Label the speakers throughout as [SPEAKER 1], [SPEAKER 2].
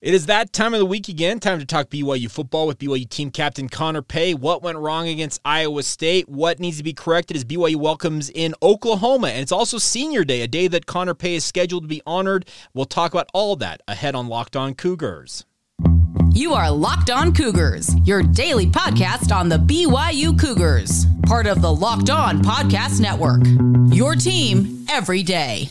[SPEAKER 1] It is that time of the week again. Time to talk BYU football with BYU team captain Connor Pay. What went wrong against Iowa State? What needs to be corrected as BYU welcomes in Oklahoma? And it's also Senior Day, a day that Connor Pay is scheduled to be honored. We'll talk about all that ahead on Locked On Cougars.
[SPEAKER 2] You are Locked On Cougars, your daily podcast on the BYU Cougars, part of the Locked On Podcast Network. Your team every day.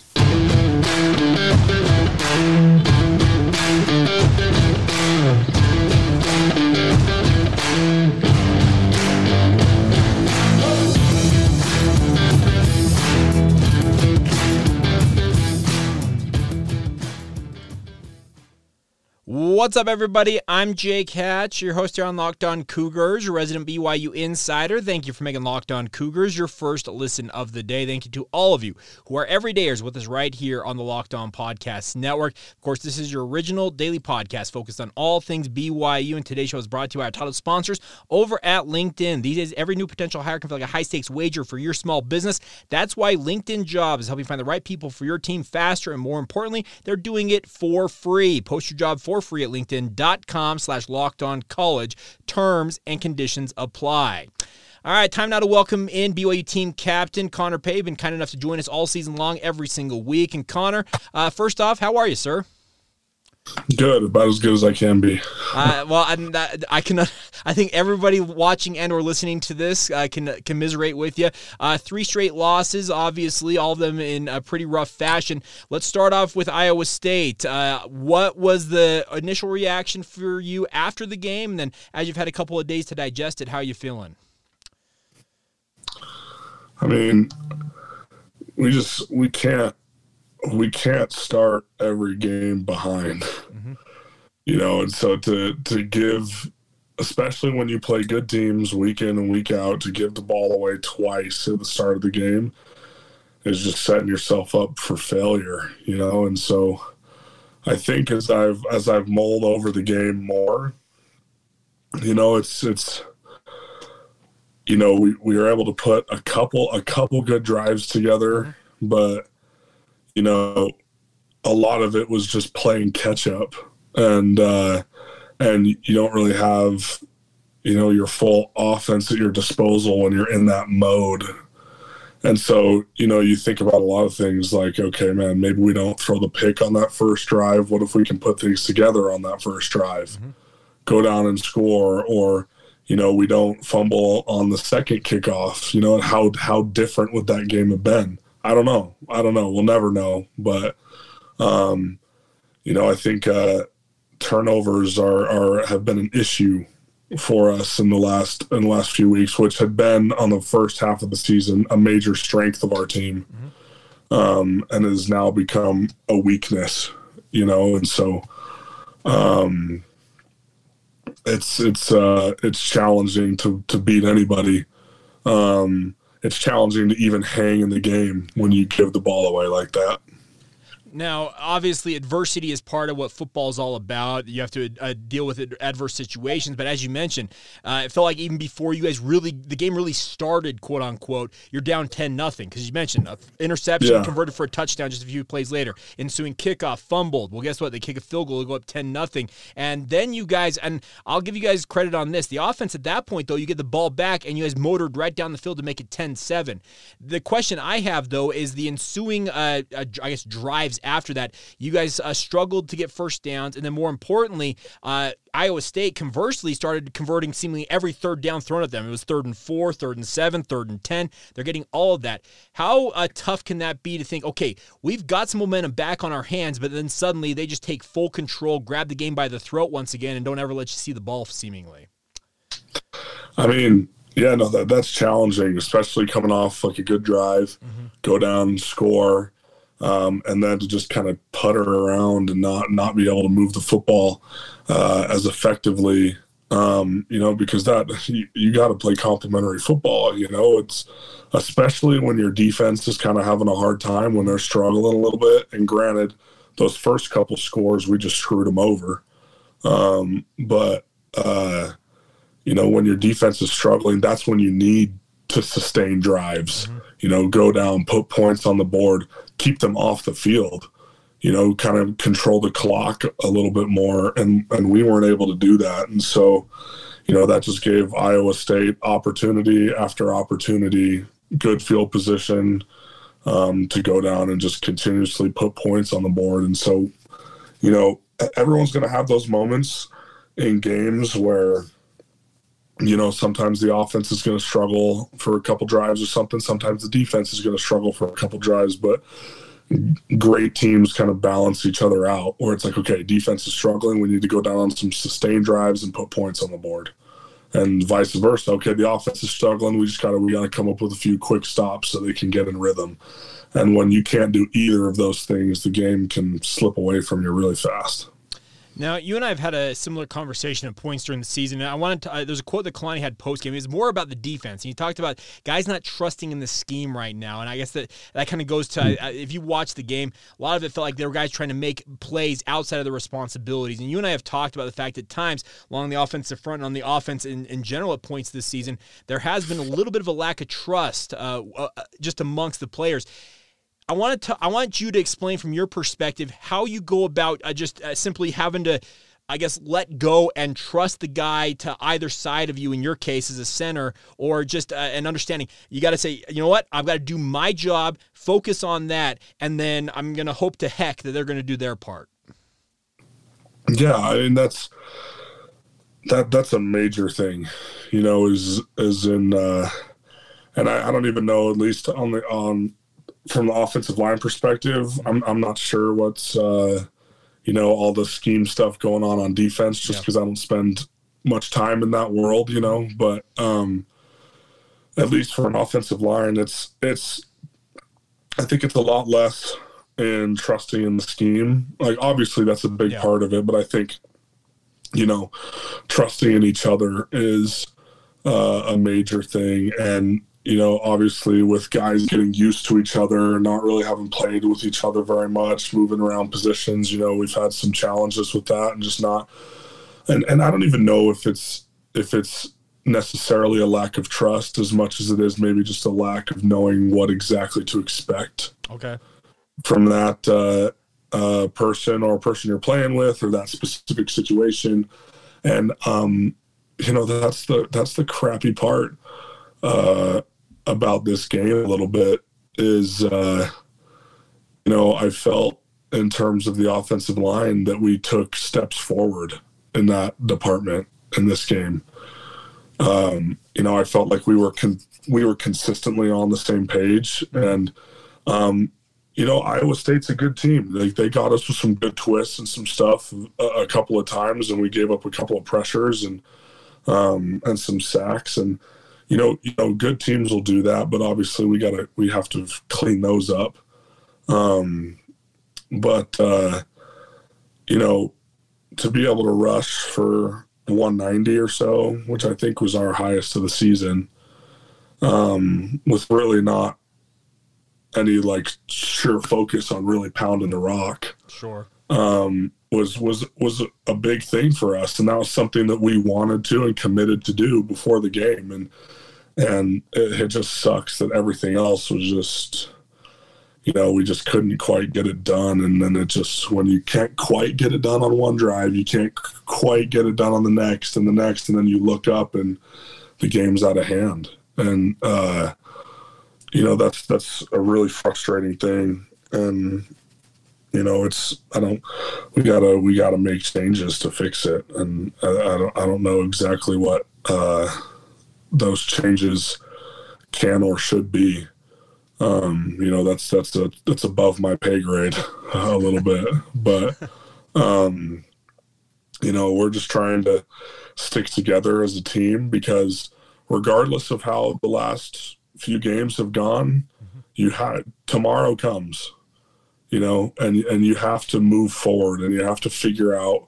[SPEAKER 1] What's up, everybody? I'm Jake Hatch, your host here on Locked On Cougars, your resident BYU insider. Thank you for making Locked On Cougars your first listen of the day. Thank you to all of you who are everydayers with us right here on the Locked On Podcast Network. Of course, this is your original daily podcast focused on all things BYU, and today's show is brought to you by our title sponsors over at LinkedIn. These days, every new potential hire can feel like a high stakes wager for your small business. That's why LinkedIn Jobs is helping find the right people for your team faster, and more importantly, they're doing it for free. Post your job for free at linkedin.com slash locked on college. Terms and conditions apply. All right, time now to welcome in BYU team captain Connor Pay. Been kind enough to join us all season long, every single week. And Connor, uh, first off, how are you, sir?
[SPEAKER 3] Good, about as good as I can be.
[SPEAKER 1] uh, well, I, I can. I think everybody watching and or listening to this uh, can commiserate with you. Uh, three straight losses, obviously, all of them in a pretty rough fashion. Let's start off with Iowa State. Uh, what was the initial reaction for you after the game, and then as you've had a couple of days to digest it, how are you feeling?
[SPEAKER 3] I mean, we just we can't we can't start every game behind. Mm-hmm. You know, and so to to give especially when you play good teams week in and week out to give the ball away twice at the start of the game is just setting yourself up for failure, you know, and so I think as I've as I've mulled over the game more, you know, it's it's you know, we, we were able to put a couple a couple good drives together, mm-hmm. but you know, a lot of it was just playing catch up, and uh, and you don't really have, you know, your full offense at your disposal when you're in that mode. And so, you know, you think about a lot of things like, okay, man, maybe we don't throw the pick on that first drive. What if we can put things together on that first drive? Mm-hmm. Go down and score, or you know, we don't fumble on the second kickoff. You know, and how how different would that game have been? I don't know. I don't know. We'll never know. But um, you know, I think uh, turnovers are, are have been an issue for us in the last in the last few weeks, which had been on the first half of the season a major strength of our team, mm-hmm. um, and has now become a weakness. You know, and so um, it's it's uh, it's challenging to to beat anybody. Um, it's challenging to even hang in the game when you give the ball away like that.
[SPEAKER 1] Now, obviously, adversity is part of what football is all about. You have to uh, deal with adverse situations. But as you mentioned, uh, it felt like even before you guys really, the game really started, quote unquote, you're down 10 nothing. Because you mentioned uh, interception yeah. converted for a touchdown just a few plays later, ensuing kickoff, fumbled. Well, guess what? They kick a field goal, they go up 10 nothing. And then you guys, and I'll give you guys credit on this. The offense at that point, though, you get the ball back and you guys motored right down the field to make it 10 7. The question I have, though, is the ensuing, uh, I guess, drives after that. You guys uh, struggled to get first downs, and then more importantly, uh, Iowa State conversely started converting seemingly every third down thrown at them. It was third and four, third and seven, third and ten. They're getting all of that. How uh, tough can that be to think, okay, we've got some momentum back on our hands, but then suddenly they just take full control, grab the game by the throat once again, and don't ever let you see the ball seemingly?
[SPEAKER 3] I mean, yeah, no, that that's challenging, especially coming off like a good drive, mm-hmm. go down, score, um, and then to just kind of putter around and not not be able to move the football uh, as effectively. Um, you know, because that you, you got to play complementary football. You know, it's especially when your defense is kind of having a hard time when they're struggling a little bit. And granted, those first couple scores we just screwed them over, um, but uh, you know, when your defense is struggling, that's when you need to sustain drives. Mm-hmm. You know, go down, put points on the board, keep them off the field. You know, kind of control the clock a little bit more, and and we weren't able to do that, and so, you know, that just gave Iowa State opportunity after opportunity, good field position, um, to go down and just continuously put points on the board, and so, you know, everyone's going to have those moments in games where you know, sometimes the offense is going to struggle for a couple drives or something. Sometimes the defense is going to struggle for a couple drives, but great teams kind of balance each other out. Where it's like, okay, defense is struggling. We need to go down on some sustained drives and put points on the board, and vice versa. Okay, the offense is struggling. We just got to we got to come up with a few quick stops so they can get in rhythm. And when you can't do either of those things, the game can slip away from you really fast.
[SPEAKER 1] Now, you and I have had a similar conversation at points during the season. And I wanted to, uh, there's a quote that Kalani had post game. It was more about the defense. And he talked about guys not trusting in the scheme right now. And I guess that that kind of goes to, uh, if you watch the game, a lot of it felt like there were guys trying to make plays outside of their responsibilities. And you and I have talked about the fact that times along the offensive front and on the offense in, in general at points this season, there has been a little bit of a lack of trust uh, uh, just amongst the players. I wanted to I want you to explain from your perspective how you go about uh, just uh, simply having to I guess let go and trust the guy to either side of you in your case as a center or just uh, an understanding. You got to say, you know what? I've got to do my job, focus on that, and then I'm going to hope to heck that they're going to do their part.
[SPEAKER 3] Yeah, I mean that's that that's a major thing, you know, is is in uh and I, I don't even know at least on the on from the offensive line perspective, I'm I'm not sure what's uh, you know all the scheme stuff going on on defense, just because yeah. I don't spend much time in that world, you know. But um, at least for an offensive line, it's it's I think it's a lot less in trusting in the scheme. Like obviously that's a big yeah. part of it, but I think you know trusting in each other is uh, a major thing and you know, obviously with guys getting used to each other, not really having played with each other very much, moving around positions, you know, we've had some challenges with that and just not and and I don't even know if it's if it's necessarily a lack of trust as much as it is maybe just a lack of knowing what exactly to expect.
[SPEAKER 1] Okay.
[SPEAKER 3] From that uh, uh, person or person you're playing with or that specific situation. And um, you know, that's the that's the crappy part. Uh, about this game a little bit is, uh, you know, I felt in terms of the offensive line that we took steps forward in that department in this game. Um, you know, I felt like we were con- we were consistently on the same page, and um, you know, Iowa State's a good team. They they got us with some good twists and some stuff a, a couple of times, and we gave up a couple of pressures and um, and some sacks and you know, you know, good teams will do that, but obviously we gotta we have to clean those up. Um, but uh, you know, to be able to rush for 190 or so, which I think was our highest of the season, um, with really not any like sure focus on really pounding the rock.
[SPEAKER 1] Sure.
[SPEAKER 3] Um, was was was a big thing for us, and that was something that we wanted to and committed to do before the game. And and it, it just sucks that everything else was just you know, we just couldn't quite get it done. And then it just, when you can't quite get it done on one drive, you can't quite get it done on the next and the next. And then you look up and the game's out of hand. And, uh, you know, that's, that's a really frustrating thing. And, you know, it's, I don't, we gotta, we gotta make changes to fix it. And I, I don't, I don't know exactly what, uh, those changes can or should be. Um, you know, that's that's a, that's above my pay grade a little bit, but um, you know, we're just trying to stick together as a team because regardless of how the last few games have gone, you had tomorrow comes, you know, and and you have to move forward and you have to figure out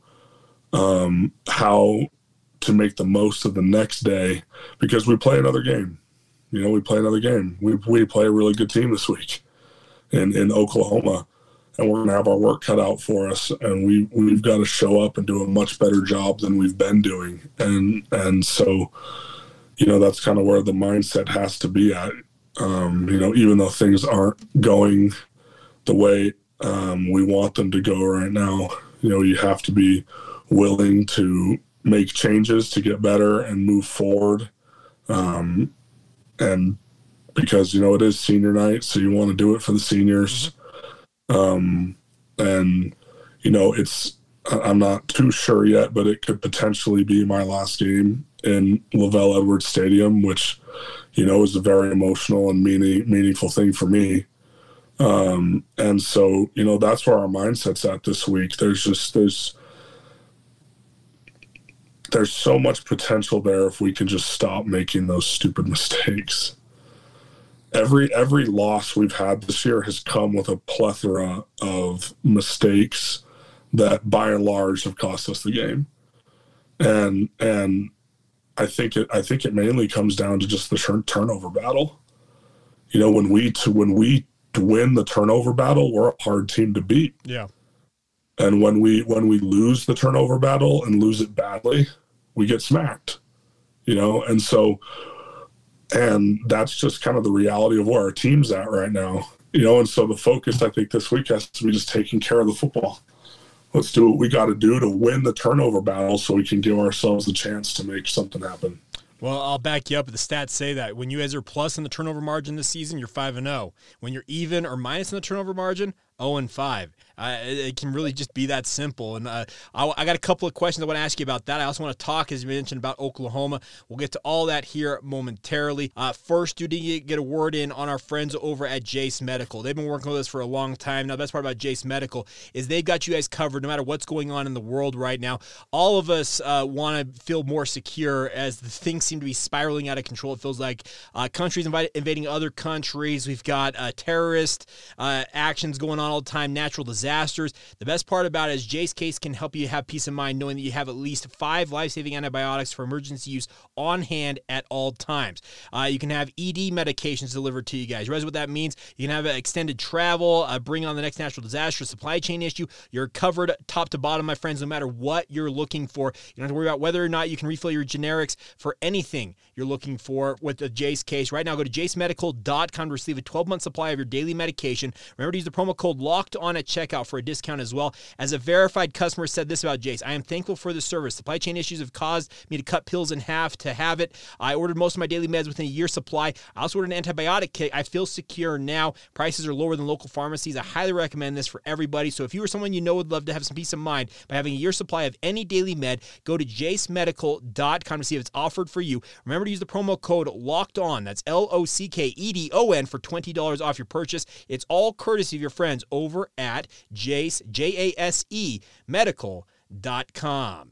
[SPEAKER 3] um, how to make the most of the next day because we play another game. You know, we play another game. We we play a really good team this week in in Oklahoma, and we're gonna have our work cut out for us. And we we've got to show up and do a much better job than we've been doing. And and so, you know, that's kind of where the mindset has to be at. Um, you know, even though things aren't going the way um, we want them to go right now, you know, you have to be willing to make changes to get better and move forward. Um, and because, you know, it is senior night, so you want to do it for the seniors. Um, and, you know, it's, I'm not too sure yet, but it could potentially be my last game in LaVell Edwards Stadium, which, you know, is a very emotional and meaning, meaningful thing for me. Um, and so, you know, that's where our mindset's at this week. There's just, there's, there's so much potential there if we can just stop making those stupid mistakes. Every every loss we've had this year has come with a plethora of mistakes that by and large have cost us the game. And and I think it I think it mainly comes down to just the turnover battle. You know, when we to when we win the turnover battle, we're a hard team to beat.
[SPEAKER 1] Yeah.
[SPEAKER 3] And when we when we lose the turnover battle and lose it badly, we get smacked. You know, and so and that's just kind of the reality of where our team's at right now. You know, and so the focus I think this week has to be just taking care of the football. Let's do what we got to do to win the turnover battle so we can give ourselves a chance to make something happen.
[SPEAKER 1] Well, I'll back you up. The stats say that when you guys are plus in the turnover margin this season, you're five and zero. When you're even or minus in the turnover margin, zero and five. Uh, it can really just be that simple. And uh, I, I, got a couple of questions I want to ask you about that. I also want to talk, as you mentioned, about Oklahoma. We'll get to all that here momentarily. Uh, first, do you get a word in on our friends over at Jase Medical? They've been working with us for a long time now. The best part about Jase Medical is they've got you guys covered no matter what's going on in the world right now. All of us uh, want to feel more secure as the things seem to be spiraling out of control. It feels like uh, countries invite, invading other countries. We've got uh, terrorist actions going on all time, natural disasters. The best part about it is Jase Case can help you have peace of mind knowing that you have at least five life saving antibiotics for emergency use on hand at all times. Uh, you can have ED medications delivered to you guys. You realize what that means? You can have extended travel, uh, bring on the next natural disaster, supply chain issue. You're covered top to bottom, my friends, no matter what you're looking for. You don't have to worry about whether or not you can refill your generics for anything you're looking for with the Jase case. Right now, go to jasemedical.com to receive a 12 month supply of your daily medication. Remember to use the promo code locked on at checkout for a discount as well. As a verified customer said this about Jase, I am thankful for the service. Supply chain issues have caused me to cut pills in half to have it. I ordered most of my daily meds within a year supply. I also ordered an antibiotic kit. I feel secure now. Prices are lower than local pharmacies. I highly recommend this for everybody. So if you or someone you know would love to have some peace of mind by having a year supply of any daily med, go to jasemedical.com to see if it's offered for you. Remember to use the promo code locked on. That's L O C K E D O N for $20 off your purchase. It's all courtesy of your friends over at Jase, J A S E, medical.com.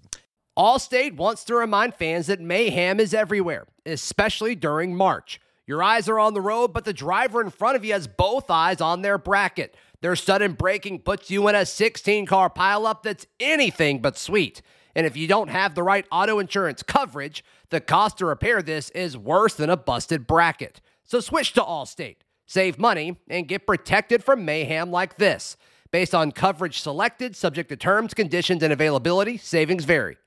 [SPEAKER 4] Allstate wants to remind fans that mayhem is everywhere, especially during March. Your eyes are on the road, but the driver in front of you has both eyes on their bracket. Their sudden braking puts you in a 16 car pileup that's anything but sweet. And if you don't have the right auto insurance coverage, the cost to repair this is worse than a busted bracket. So switch to Allstate, save money, and get protected from mayhem like this. Based on coverage selected, subject to terms, conditions, and availability, savings vary.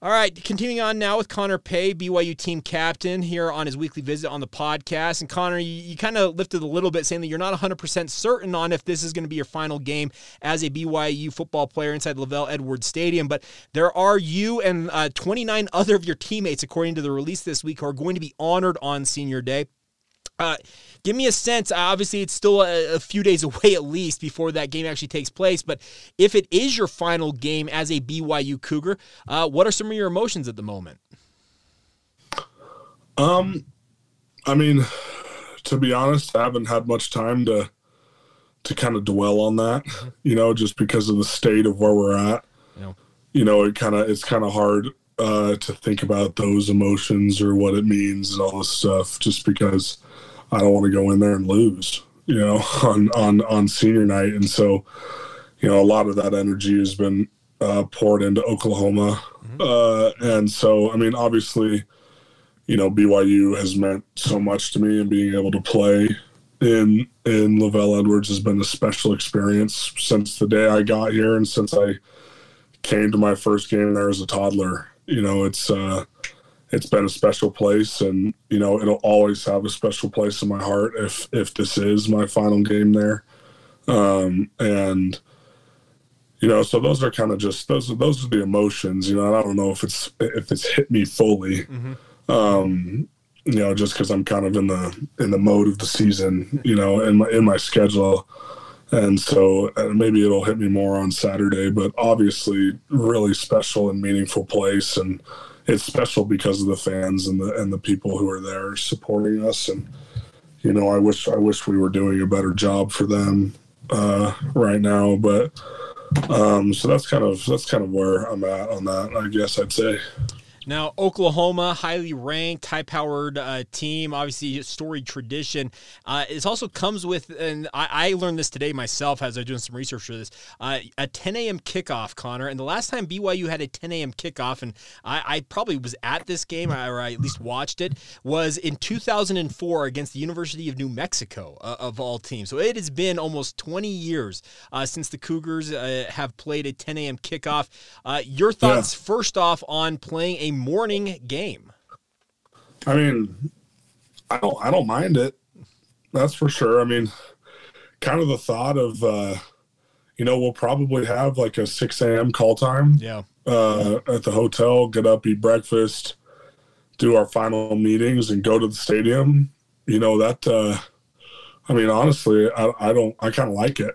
[SPEAKER 1] All right, continuing on now with Connor Pay, BYU team captain, here on his weekly visit on the podcast. And Connor, you, you kind of lifted a little bit, saying that you're not 100% certain on if this is going to be your final game as a BYU football player inside LaVell Edwards Stadium. But there are you and uh, 29 other of your teammates, according to the release this week, who are going to be honored on senior day. Uh, give me a sense. Obviously, it's still a, a, few days away at least before that game actually takes place. But if it is your final game as a BYU Cougar, uh, what are some of your emotions at the moment?
[SPEAKER 3] Um, I mean, to be honest, I haven't had much time to to kind of dwell on that. You know, just because of the state of where we're at.
[SPEAKER 1] Yeah.
[SPEAKER 3] You know, it kind of it's kind of hard uh, to think about those emotions or what it means and all this stuff, just because I don't want to go in there and lose, you know, on on on senior night. And so, you know, a lot of that energy has been uh, poured into Oklahoma, uh, and so I mean, obviously, you know, BYU has meant so much to me, and being able to play in in LaVell Edwards has been a special experience since the day I got here and since I came to my first game there as a toddler. You know, it's uh, it's been a special place, and you know, it'll always have a special place in my heart if if this is my final game there. Um, and you know, so those are kind of just those are those are the emotions. You know, I don't know if it's if it's hit me fully. Um, you know, just because I'm kind of in the in the mode of the season, you know, in my in my schedule, and so uh, maybe it'll hit me more on Saturday. But obviously, really special and meaningful place, and it's special because of the fans and the and the people who are there supporting us. And you know, I wish I wish we were doing a better job for them uh, right now, but um, so that's kind of that's kind of where I'm at on that. I guess I'd say.
[SPEAKER 1] Now, Oklahoma, highly ranked, high powered uh, team, obviously a storied tradition. Uh, it also comes with, and I, I, learned this today myself as I was doing some research for this, uh, a 10 a.m. kickoff, Connor. And the last time BYU had a 10 a.m. kickoff, and I, I probably was at this game, or I at least watched it, was in 2004 against the University of New Mexico, uh, of all teams. So it has been almost 20 years uh, since the Cougars uh, have played a 10 a.m. kickoff. your thoughts, yeah. first off, on playing a morning game.
[SPEAKER 3] I mean, I don't I don't mind it. That's for sure. I mean, kind of the thought of uh, you know, we'll probably have like a six AM call time.
[SPEAKER 1] Yeah.
[SPEAKER 3] Uh, at the hotel, get up, eat breakfast, do our final meetings and go to the stadium. You know, that uh I mean honestly, I, I don't I kinda like it.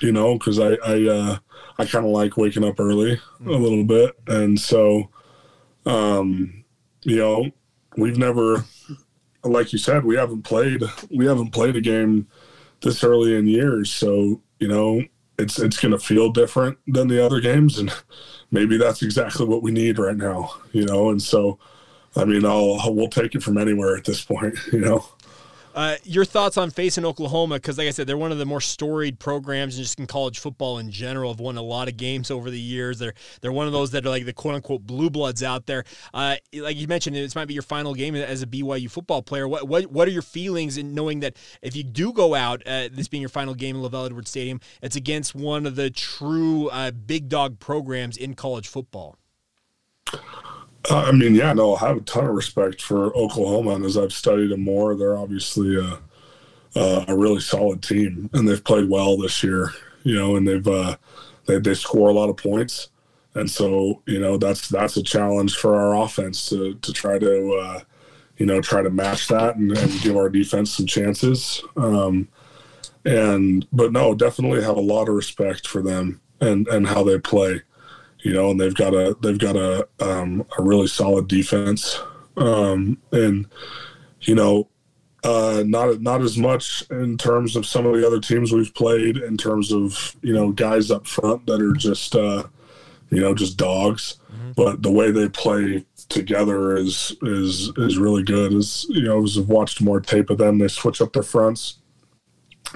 [SPEAKER 3] You know, because I I uh I kinda like waking up early mm-hmm. a little bit. And so um, you know, we've never, like you said, we haven't played, we haven't played a game this early in years. So, you know, it's, it's going to feel different than the other games. And maybe that's exactly what we need right now, you know? And so, I mean, I'll, we'll take it from anywhere at this point, you know?
[SPEAKER 1] Uh, your thoughts on facing Oklahoma? Because, like I said, they're one of the more storied programs just in college football in general. Have won a lot of games over the years. They're they're one of those that are like the quote unquote blue bloods out there. Uh, like you mentioned, this might be your final game as a BYU football player. What what what are your feelings in knowing that if you do go out, uh, this being your final game in LaVell Edwards Stadium, it's against one of the true uh, big dog programs in college football?
[SPEAKER 3] Uh, I mean, yeah, no, I have a ton of respect for Oklahoma, and as I've studied them more, they're obviously a, a, a really solid team, and they've played well this year. You know, and they've uh, they they score a lot of points, and so you know that's that's a challenge for our offense to to try to uh, you know try to match that and, and give our defense some chances. Um, and but no, definitely have a lot of respect for them and and how they play you know, and they've got a they've got a um, a really solid defense, um, and you know, uh, not not as much in terms of some of the other teams we've played in terms of you know guys up front that are just uh, you know just dogs, mm-hmm. but the way they play together is is is really good. As you know, as I've watched more tape of them, they switch up their fronts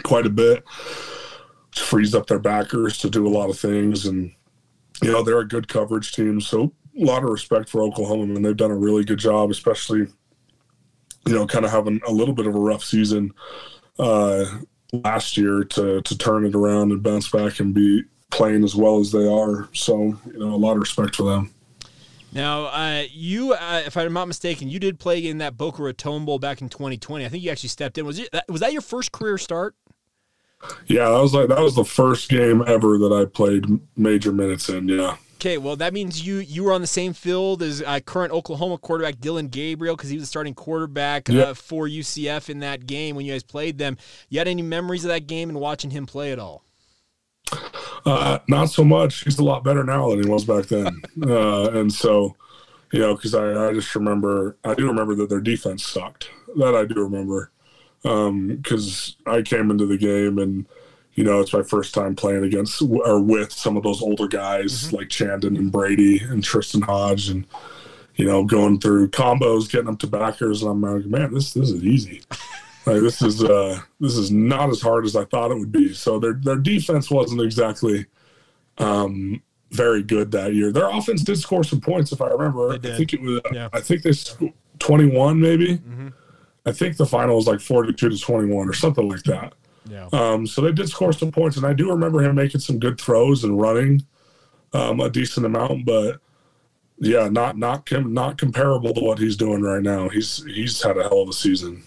[SPEAKER 3] quite a bit, frees up their backers to do a lot of things and you know, they're a good coverage team. So a lot of respect for Oklahoma, and they've done a really good job, especially, you know, kind of having a little bit of a rough season uh, last year to to turn it around and bounce back and be playing as well as they are. So, you know, a lot of respect for them.
[SPEAKER 1] Now, uh, you, uh, if I'm not mistaken, you did play in that Boca Raton Bowl back in 2020. I think you actually stepped in. Was it was that your first career start?
[SPEAKER 3] Yeah, that was like that was the first game ever that I played major minutes in. Yeah.
[SPEAKER 1] Okay, well that means you you were on the same field as uh, current Oklahoma quarterback Dillon Gabriel because he was the starting quarterback uh, for UCF in that game when you guys played them. You had any memories of that game and watching him play at all?
[SPEAKER 3] Uh, not so much. He's a lot better now than he was back then, uh, and so you know because I, I just remember I do remember that their defense sucked. That I do remember because um, I came into the game and you know, it's my first time playing against or with some of those older guys like Chandon and Brady and Tristan Hodge and you know, going through combos, getting them to backers, and I'm like, man, this this is easy. like this is uh this is not as hard as I thought it would be. So their their defense wasn't exactly um very good that year. Their offense did score some points, if I remember. I think it was.
[SPEAKER 1] Yeah.
[SPEAKER 3] I think they scored 21 maybe. I think the final was like 42 to 21 or something like that.
[SPEAKER 1] Yeah.
[SPEAKER 3] Um, so they did score some points, and I do remember him making some good throws and running um, a decent amount. But yeah, not not com- not comparable to what he's doing right now. He's he's had a hell of a season.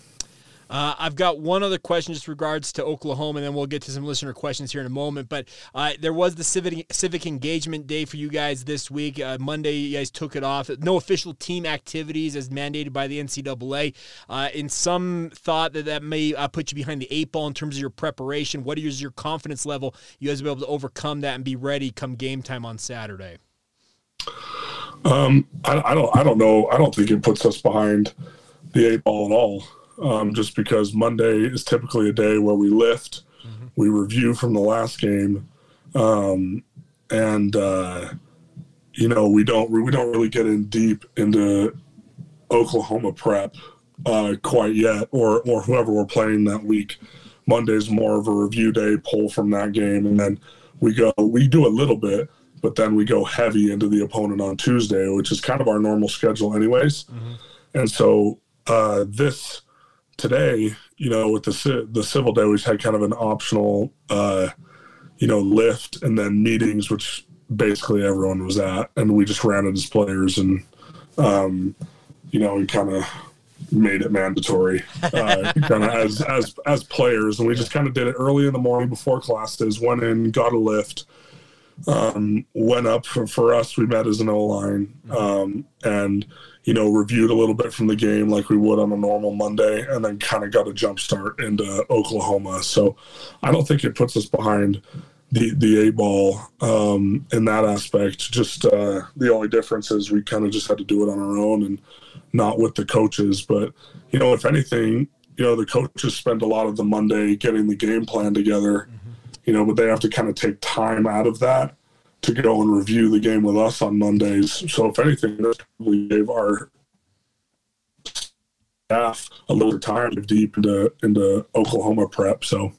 [SPEAKER 1] Uh, I've got one other question just regards to Oklahoma, and then we'll get to some listener questions here in a moment. But uh, there was the civic civic engagement day for you guys this week. Uh, Monday, you guys took it off. No official team activities as mandated by the NCAA. Uh, in some thought that that may uh, put you behind the eight ball in terms of your preparation. What is your confidence level? You guys will be able to overcome that and be ready come game time on Saturday.
[SPEAKER 3] Um, I, I don't I don't know. I don't think it puts us behind the eight ball at all. Um, just because Monday is typically a day where we lift, we review from the last game, um, and uh, you know we don't we don't really get in deep into Oklahoma prep uh, quite yet, or or whoever we're playing that week. Monday's more of a review day, pull from that game, and then we go. We do a little bit, but then we go heavy into the opponent on Tuesday, which is kind of our normal schedule, anyways. And so uh, this today, you know, with the the civil day, we've had kind of an optional, uh, you know, lift and then meetings, which basically everyone was at, and we just ran it as players, and um, you know, we kind of made it mandatory, uh, kind of as as as players, and we just kind of did it early in the morning before classes. Went in, got a lift, um, went up for, for us. We met as an O line, um, and you know reviewed a little bit from the game like we would on a normal Monday, and then kind of got a jump start into Oklahoma. So I don't think it puts us behind the the A ball um, in that aspect. Just uh, the only difference is we kind of just had to do it on our own and not with the coaches. But you know, if anything, you know the coaches spend a lot of the Monday getting the game plan together. You know, but they have to kind of take time out of that to go and review the game with us on Mondays. So if anything, probably gave our staff a little time to deep into into Oklahoma prep. So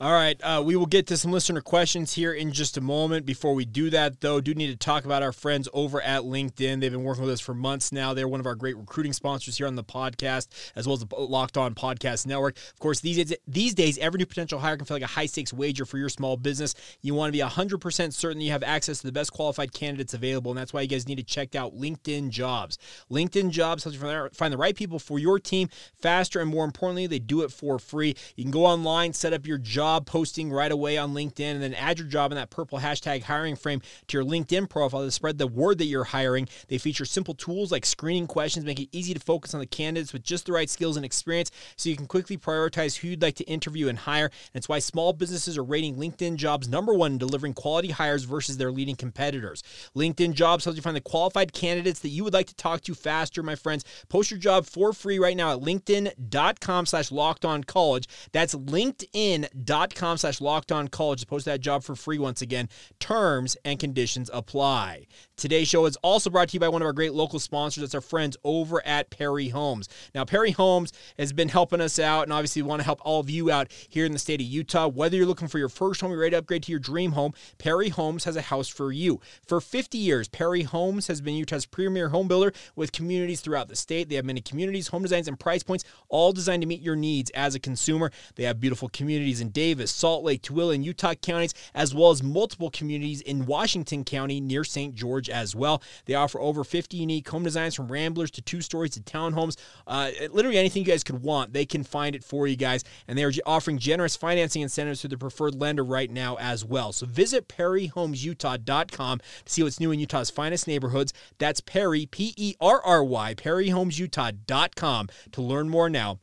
[SPEAKER 1] All right, uh, we will get to some listener questions here in just a moment. Before we do that, though, do need to talk about our friends over at LinkedIn. They've been working with us for months now. They're one of our great recruiting sponsors here on the podcast, as well as the Locked On Podcast Network. Of course, these days, these days, every new potential hire can feel like a high stakes wager for your small business. You want to be 100% certain that you have access to the best qualified candidates available, and that's why you guys need to check out LinkedIn Jobs. LinkedIn Jobs helps you find the right people for your team faster, and more importantly, they do it for free. You can go online, set up your job posting right away on LinkedIn, and then add your job in that purple hashtag hiring frame to your LinkedIn profile to spread the word that you're hiring. They feature simple tools like screening questions, make it easy to focus on the candidates with just the right skills and experience so you can quickly prioritize who you'd like to interview and hire. And it's why small businesses are rating LinkedIn jobs number one in delivering quality hires versus their leading competitors. LinkedIn jobs helps you find the qualified candidates that you would like to talk to faster, my friends. Post your job for free right now at linkedin.com slash locked on college. That's linkedin.com slash locked on college to post that job for free once again. Terms and conditions apply. Today's show is also brought to you by one of our great local sponsors. That's our friends over at Perry Homes. Now, Perry Homes has been helping us out, and obviously, we want to help all of you out here in the state of Utah. Whether you're looking for your first home, you're ready to upgrade to your dream home, Perry Homes has a house for you. For 50 years, Perry Homes has been Utah's premier home builder with communities throughout the state. They have many communities, home designs, and price points, all designed to meet your needs as a consumer. They have beautiful communities in Davis, Salt Lake, Tooele, and Utah counties, as well as multiple communities in Washington County near St. George as well. They offer over 50 unique home designs from ramblers to two stories to townhomes. Uh, literally anything you guys could want, they can find it for you guys. And they are offering generous financing incentives to the preferred lender right now as well. So visit perryhomesutah.com to see what's new in Utah's finest neighborhoods. That's Perry, P E R R Y, perryhomesutah.com to learn more now.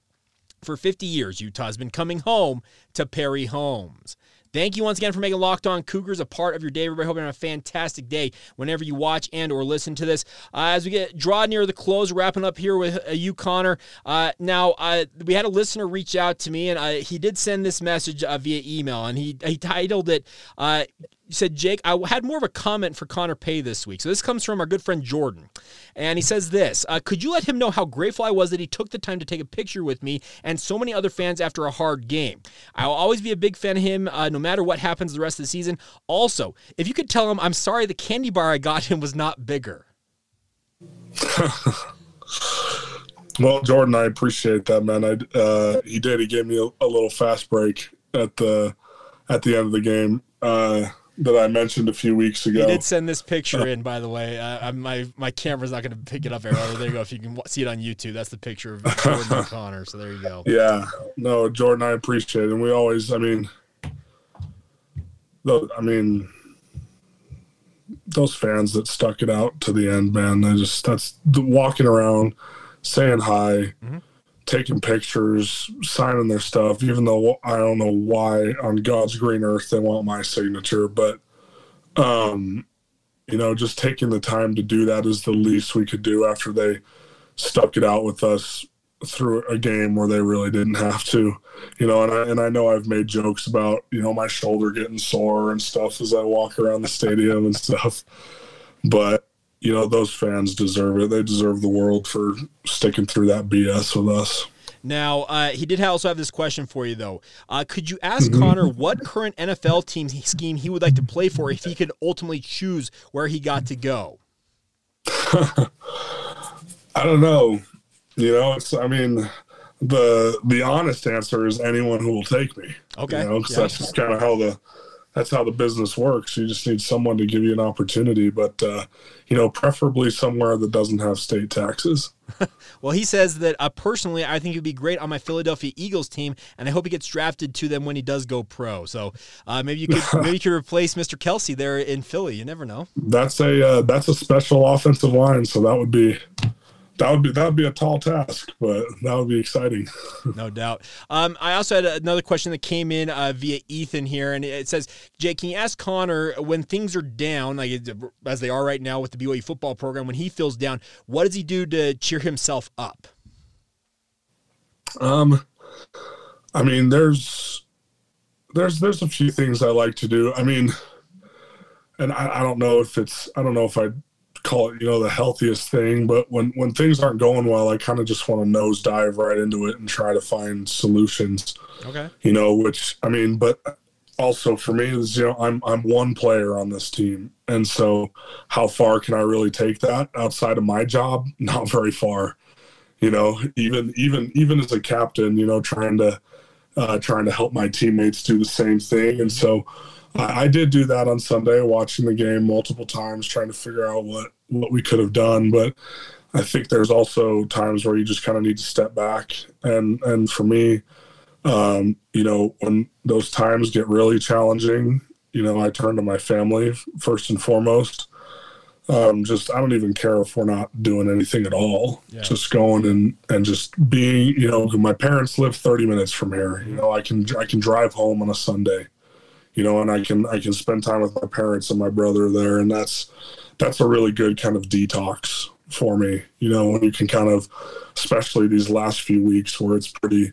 [SPEAKER 1] For 50 years, Utah has been coming home to Perry Homes. Thank you once again for making Locked On Cougars a part of your day. Everybody, hope you're having a fantastic day whenever you watch and or listen to this. Uh, as we get draw near the close, wrapping up here with uh, you, Connor. Uh, now, uh, we had a listener reach out to me, and uh, he did send this message uh, via email, and he he titled it you said, Jake, I had more of a comment for Connor Pay this week. So this comes from our good friend Jordan. And he says this uh, Could you let him know how grateful I was that he took the time to take a picture with me and so many other fans after a hard game? I'll always be a big fan of him uh, no matter what happens the rest of the season. Also, if you could tell him, I'm sorry the candy bar I got him was not bigger.
[SPEAKER 3] well, Jordan, I appreciate that, man. I, uh, he did. He gave me a, a, little fast break at the at the end of the game. Uh, that I mentioned a few weeks ago.
[SPEAKER 1] He did send this picture in, by the way. Uh, my my camera's not going to pick it up. Arrow. There you go. If you can see it on YouTube, that's the picture of Jordan O'Connor. So there you go.
[SPEAKER 3] Yeah, no, Jordan, I appreciate it, and we always, I mean, though, I mean, those fans that stuck it out to the end, man. They just that's the walking around, saying hi. Mm-hmm taking pictures, signing their stuff, even though I don't know why on God's green earth they want my signature, but um, you know, just taking the time to do that is the least we could do after they stuck it out with us through a game where they really didn't have to, you know, and I, and I know I've made jokes about, you know, my shoulder getting sore and stuff as I walk around the stadium and stuff. But you know those fans deserve it. They deserve the world for sticking through that BS with us.
[SPEAKER 1] Now, uh, he did also have this question for you, though. Uh, could you ask mm-hmm. Connor what current NFL team scheme he would like to play for if he could ultimately choose where he got to go?
[SPEAKER 3] I don't know. You know, it's. I mean, the the honest answer is anyone who will take me.
[SPEAKER 1] Okay,
[SPEAKER 3] you know, yeah. that's just kind of how the that's how the business works. You just need someone to give you an opportunity, but uh, you know, preferably somewhere that doesn't have state taxes.
[SPEAKER 1] well, he says that uh, personally, I think he'd be great on my Philadelphia Eagles team, and I hope he gets drafted to them when he does go pro. So uh, maybe you could maybe you could replace Mr. Kelce there in Philly. You never know.
[SPEAKER 3] That's a uh, that's a special offensive line, so that would be that would be that would be a tall task, but that would be exciting.
[SPEAKER 1] no doubt. Um, I also had another question that came in uh, via Ethan here, and it says, "Jake, can you ask Connor when things are down, like as they are right now with the BYU football program, when he feels down, what does he do to cheer himself up?"
[SPEAKER 3] Um, I mean, there's there's there's a few things I like to do. I mean, and I, I don't know if it's I don't know if I call it you know the healthiest thing but when when things aren't going well i kind of just want to nose dive right into it and try to find solutions.
[SPEAKER 1] Okay.
[SPEAKER 3] You know which i mean but also for me is you know i'm i'm one player on this team and so how far can i really take that outside of my job? Not very far. You know even even even as a captain you know trying to uh, trying to help my teammates do the same thing and so I, I did do that on Sunday, watching the game multiple times, trying to figure out what what we could have done. But I think there's also times where you just kind of need to step back. And and for me, um, you know, when those times get really challenging, you know, I turn to my family first and foremost. Um, just I don't even care if we're not doing anything at all. Yeah. Just going and and just being, you know, my parents live 30 minutes from here. You know, I can I can drive home on a Sunday you know, and I can I can spend time with my parents and my brother there, and that's that's a really good kind of detox for me. You know, when you can kind of, especially these last few weeks where it's pretty,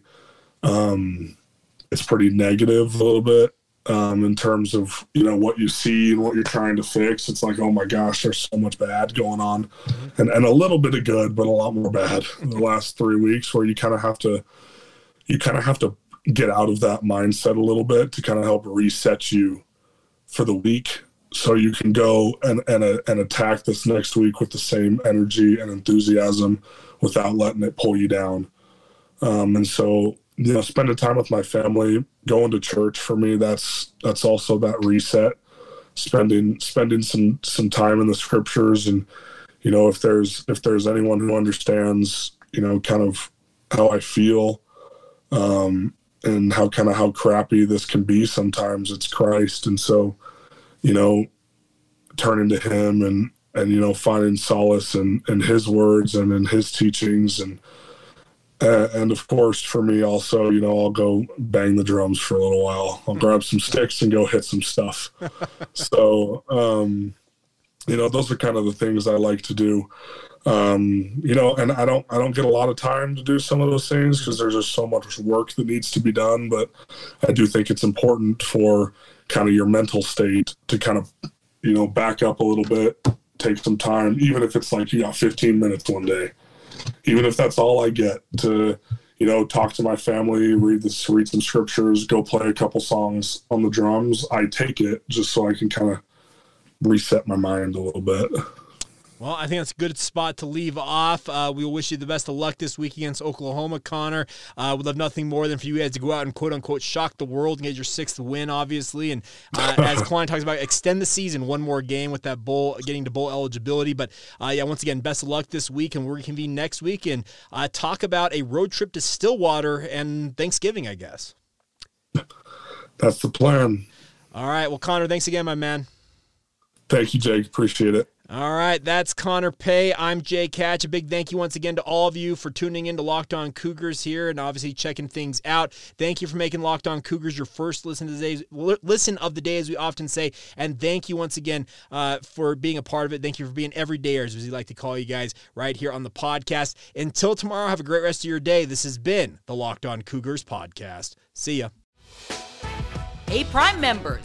[SPEAKER 3] um, it's pretty negative a little bit um, in terms of you know what you see and what you're trying to fix. It's like, oh my gosh, there's so much bad going on, and and a little bit of good, but a lot more bad in the last three weeks where you kind of have to, you kind of have to get out of that mindset a little bit to kind of help reset you for the week so you can go and and, uh, and attack this next week with the same energy and enthusiasm without letting it pull you down. Um, and so you know spending time with my family going to church for me that's that's also that reset. Spending spending some some time in the scriptures and you know if there's if there's anyone who understands you know kind of how i feel um, and how kind of how crappy this can be sometimes it's christ. And so you know turning to him and and you know finding solace in in his words and in his teachings. And and of course for me also you know i'll go bang the drums for a little while. I'll grab some sticks and go hit some stuff. So um you know those are kind of the things i like to do. Um you know and i don't i don't get a lot of time to do some of those things because there's just so much work that needs to be done. But i do think it's important for kind of your mental state to kind of you know back up a little bit take some time even if it's like you got 15 minutes one day. Even if that's all i get to you know talk to my family read this read some scriptures go play a couple songs on the drums i take it just so i can kind of reset my mind a little bit
[SPEAKER 1] Well, I think that's a good spot to leave off. Uh, we will wish you the best of luck this week against Oklahoma, Connor. Uh, we'd love nothing more than for you guys to go out and quote unquote shock the world and get your sixth win, obviously. And uh, as Kalani talks about, extend the season one more game with that bowl, getting to bowl eligibility. But uh, yeah, once again, best of luck this week, and we'll reconvene next week and uh, talk about a road trip to Stillwater and Thanksgiving, I guess.
[SPEAKER 3] that's the plan
[SPEAKER 1] All right. Well, Connor, thanks again, my man.
[SPEAKER 3] thank you jake appreciate it
[SPEAKER 1] All right, that's Connor Pay. I'm Jake Hatch. A big thank you once again to all of you for tuning in to Locked On Cougars here and obviously checking things out. Thank you for making Locked On Cougars your first listen to the day, listen of the day, as we often say. And thank you once again uh, for being a part of it. Thank you for being everydayers, as we like to call you guys, right here on the podcast. Until tomorrow, have a great rest of your day. This has been the Locked On Cougars podcast. See ya.
[SPEAKER 2] Hey, Prime members,